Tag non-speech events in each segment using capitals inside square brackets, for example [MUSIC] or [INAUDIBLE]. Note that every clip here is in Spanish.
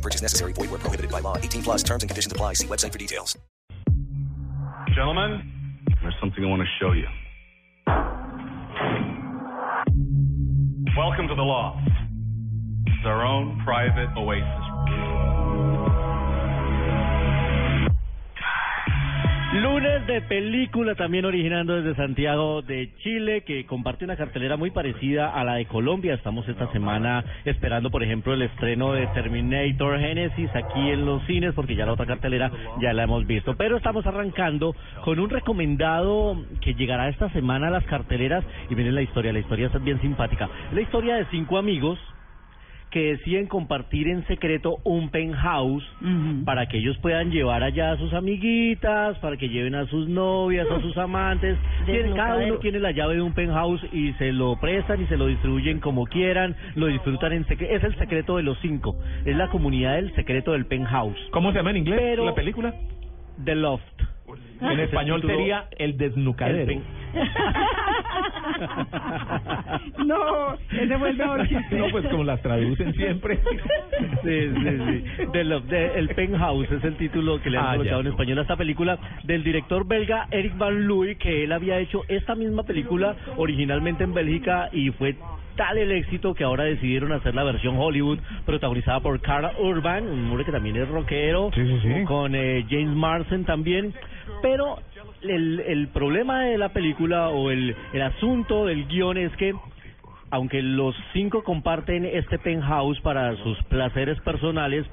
No purchase necessary. Void where prohibited by law. 18 plus terms and conditions apply. See website for details. Gentlemen, there's something I want to show you. Welcome to the loft. It's our own private oasis. Lunes de película también originando desde Santiago de Chile que comparte una cartelera muy parecida a la de Colombia. Estamos esta semana esperando, por ejemplo, el estreno de Terminator Genesis aquí en los cines porque ya la otra cartelera ya la hemos visto. Pero estamos arrancando con un recomendado que llegará esta semana a las carteleras y miren la historia, la historia es bien simpática. La historia de cinco amigos que deciden compartir en secreto un penthouse para que ellos puedan llevar allá a sus amiguitas, para que lleven a sus novias, a sus amantes. [LAUGHS] Tienen- Cada uno tiene la llave de un penthouse y se lo prestan y se lo distribuyen como quieran, lo disfrutan en secreto. Es el secreto de los cinco. Es la comunidad del secreto del penthouse. ¿Cómo se llama en inglés Pero- la película? The Loft. En español sería El El Desnucadero. pen- [LAUGHS] [LAUGHS] [LAUGHS] No, ese fue el mejor chiste. No, pues como las traducen siempre. Sí, sí, sí. The Love- de- el Penthouse es el título que le han Ah, colocado ya. en español a esta película del director belga Eric Van Looy, que él había hecho esta misma película originalmente en Bélgica y fue tal el éxito que ahora decidieron hacer la versión Hollywood protagonizada por Carl Urban, un hombre que también es rockero, Sí, sí, sí. con eh, James Marsden también, pero el, el problema de la película o el, el asunto del guion es que aunque los cinco comparten este penthouse para sus placeres personales,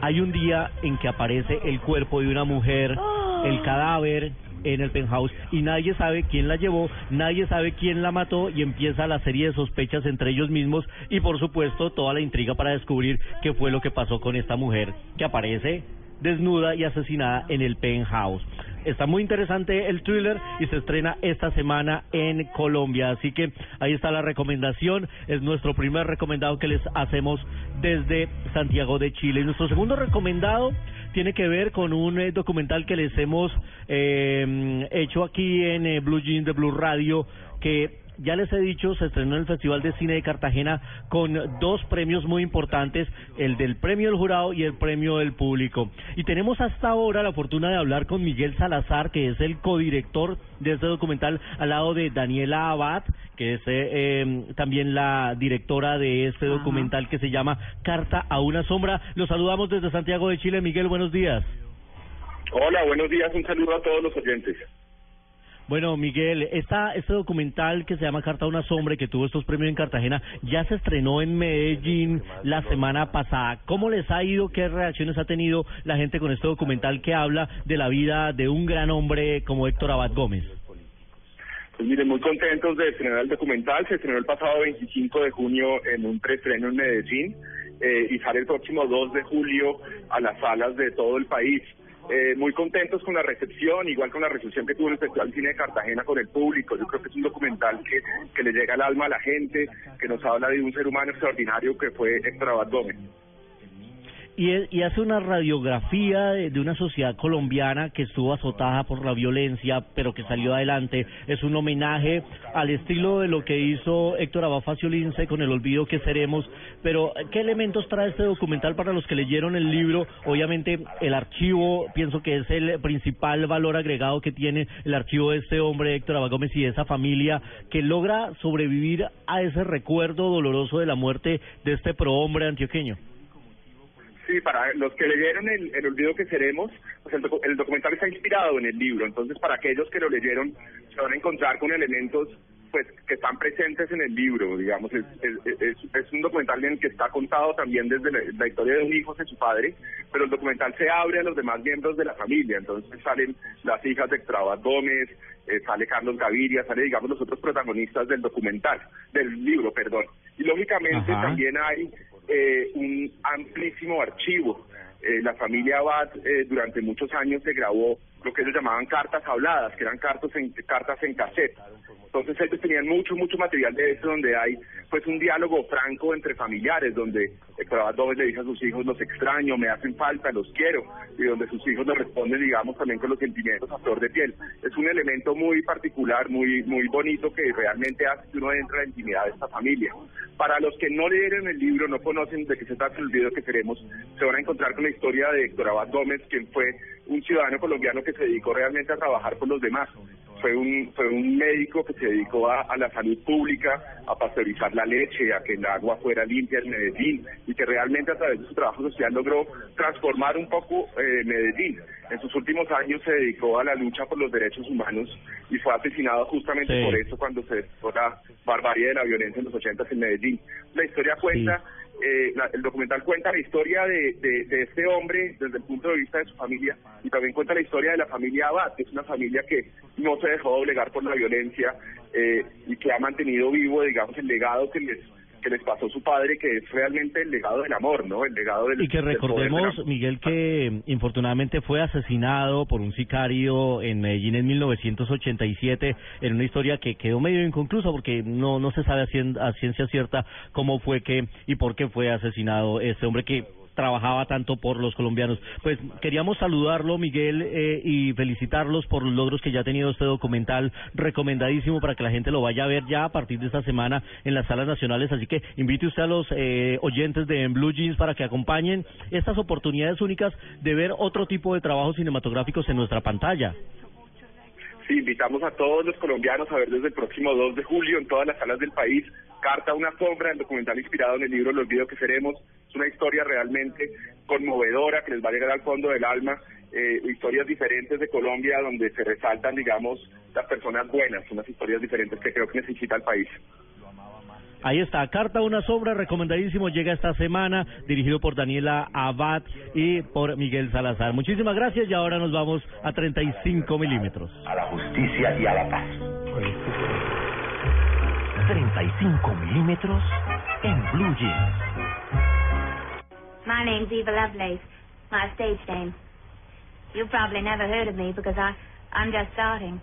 hay un día en que aparece el cuerpo de una mujer, el cadáver en el penthouse y nadie sabe quién la llevó, nadie sabe quién la mató y empieza la serie de sospechas entre ellos mismos y por supuesto toda la intriga para descubrir qué fue lo que pasó con esta mujer que aparece desnuda y asesinada en el penthouse. Está muy interesante el thriller y se estrena esta semana en Colombia. Así que ahí está la recomendación. Es nuestro primer recomendado que les hacemos desde Santiago de Chile. Y nuestro segundo recomendado tiene que ver con un eh, documental que les hemos eh, hecho aquí en eh, Blue Jeans de Blue Radio que ya les he dicho, se estrenó en el Festival de Cine de Cartagena con dos premios muy importantes, el del premio del jurado y el premio del público. Y tenemos hasta ahora la fortuna de hablar con Miguel Salazar, que es el codirector de este documental, al lado de Daniela Abad, que es eh, eh, también la directora de este documental que se llama Carta a una sombra. Los saludamos desde Santiago de Chile. Miguel, buenos días. Hola, buenos días, un saludo a todos los oyentes. Bueno, Miguel, esta, este documental que se llama Carta a una sombra que tuvo estos premios en Cartagena ya se estrenó en Medellín la semana pasada. ¿Cómo les ha ido? ¿Qué reacciones ha tenido la gente con este documental que habla de la vida de un gran hombre como Héctor Abad Gómez? Pues miren, muy contentos de estrenar el documental. Se estrenó el pasado 25 de junio en un preestreno en Medellín eh, y sale el próximo 2 de julio a las salas de todo el país. Eh, muy contentos con la recepción, igual con la recepción que tuvo el Festival Cine de Cartagena con el público. Yo creo que es un documental que, que le llega al alma a la gente, que nos habla de un ser humano extraordinario que fue Gómez. Y, y hace una radiografía de, una sociedad colombiana que estuvo azotada por la violencia, pero que salió adelante. Es un homenaje al estilo de lo que hizo Héctor Abad Lince con El Olvido que Seremos. Pero, ¿qué elementos trae este documental para los que leyeron el libro? Obviamente, el archivo, pienso que es el principal valor agregado que tiene el archivo de este hombre, Héctor Abad Gómez, y de esa familia que logra sobrevivir a ese recuerdo doloroso de la muerte de este prohombre antioqueño. Sí, para los que leyeron el, el olvido que seremos, pues el, docu- el documental está inspirado en el libro, entonces para aquellos que lo leyeron se van a encontrar con elementos pues que están presentes en el libro, digamos, es, es, es, es un documental en el que está contado también desde la, la historia de un hijo de su padre, pero el documental se abre a los demás miembros de la familia, entonces salen las hijas de Extrabat Gómez, eh, sale Carlos Gaviria, sale digamos los otros protagonistas del documental, del libro, perdón, y lógicamente Ajá. también hay eh, un amplísimo archivo. Eh, la familia Abad eh, durante muchos años se grabó lo que ellos llamaban cartas habladas, que eran cartas en, cartas en cassette. Entonces ellos tenían mucho, mucho material de eso donde hay pues un diálogo franco entre familiares, donde Héctor Abad Gómez le dice a sus hijos, los extraño, me hacen falta, los quiero, y donde sus hijos le responden, digamos, también con los sentimientos a flor de piel. Es un elemento muy particular, muy muy bonito que realmente hace que uno entre en la intimidad de esta familia. Para los que no leyeron el libro, no conocen de qué se trata el video que queremos, se van a encontrar con la historia de Héctor Abad Gómez, quien fue un ciudadano colombiano que se dedicó realmente a trabajar por los demás. Fue un, fue un médico que se dedicó a, a la salud pública, a pasteurizar la leche, a que el agua fuera limpia en Medellín y que realmente a través de su trabajo social logró transformar un poco eh, Medellín. En sus últimos años se dedicó a la lucha por los derechos humanos y fue asesinado justamente Sí. por eso cuando se desató la barbarie de la violencia en los 80 en Medellín. La historia cuenta eh, la- el documental cuenta la historia de, este hombre desde el punto de vista de su familia y también cuenta la historia de la familia Abad, que es una familia que no se dejó doblegar por la violencia eh, y que ha mantenido vivo, digamos, el legado que les que les pasó su padre, que es realmente el legado del amor, ¿no? El legado del Y que recordemos. Miguel, que infortunadamente fue asesinado por un sicario en Medellín en 1987 en una historia que quedó medio inconclusa porque no no se sabe a, cien- a ciencia cierta cómo fue que y por qué fue asesinado este hombre que trabajaba tanto por los colombianos. Pues queríamos saludarlo, Miguel, eh, y felicitarlos por los logros que ya ha tenido este documental, recomendadísimo para que la gente lo vaya a ver ya a partir de esta semana en las salas nacionales. Así que invite usted a los eh, oyentes de Blue Jeans para que acompañen estas oportunidades únicas de ver otro tipo de trabajos cinematográficos en nuestra pantalla. Sí, invitamos a todos los colombianos a ver desde el próximo 2 de julio en todas las salas del país Carta a una sombra, el documental inspirado en el libro Los videos que seremos. Es una historia realmente conmovedora que les va a llegar al fondo del alma. Eh, historias diferentes de Colombia donde se resaltan, digamos, las personas buenas, unas historias diferentes que creo que necesita el país. Ahí está, Carta una sombra, recomendadísimo, llega esta semana, dirigido por Daniela Abad y por Miguel Salazar. Muchísimas gracias y ahora nos vamos a 35 milímetros. a la justicia y a la paz. 35 milímetros en Blue Jeans. My name's Eva Lovelace, my stage name. You've probably never heard of me because I, I'm just starting.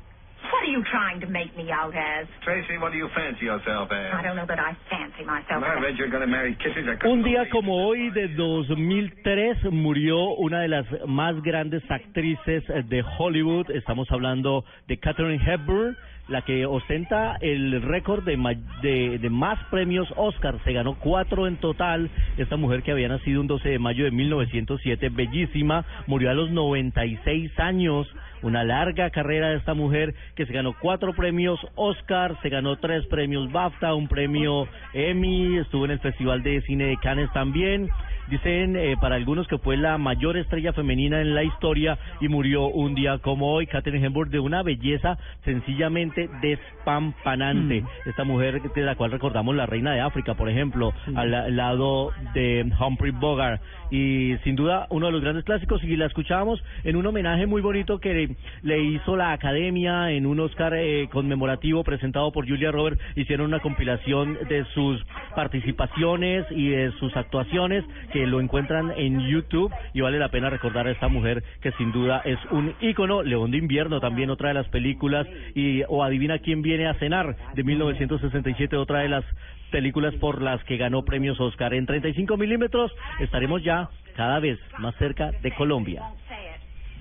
What are you trying to make me out as? Tracy, what do you fancy yourself I as? don't know that I fancy myself. I read you're going to marry. I Un día como hoy de 2003 murió una de las más grandes actrices de Hollywood. Estamos hablando de Katharine Hepburn, la que ostenta el récord de, ma- de, de más premios Oscar. Se ganó cuatro en total. Esta mujer que había nacido un 12 de mayo de 1907, bellísima, murió a los 96 años. Una larga carrera de esta mujer que se ganó cuatro premios Oscar, se ganó tres premios BAFTA, un premio Emmy, estuvo en el Festival de Cine de Cannes también. Dicen eh, para algunos que fue la mayor estrella femenina en la historia y murió un día como hoy. Katherine Hepburn de una belleza sencillamente despampanante. Esta mujer de la cual recordamos la reina de África, por ejemplo, al la- lado de Humphrey Bogart. Y sin duda uno de los grandes clásicos y la escuchábamos en un homenaje muy bonito que le hizo la Academia en un Oscar eh, conmemorativo presentado por Julia Roberts. Hicieron una compilación de sus participaciones y de sus actuaciones que lo encuentran en YouTube y vale la pena recordar a esta mujer que sin duda es un ícono. León de invierno también otra de las películas y o adivina quién viene a cenar de 1967 otra de las películas por las que ganó premios Oscar. En 35 milímetros estaremos ya cada vez más cerca de Colombia.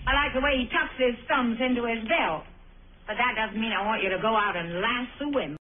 I like the way he tucks his thumbs into his belt. But that doesn't mean I want you to go out and.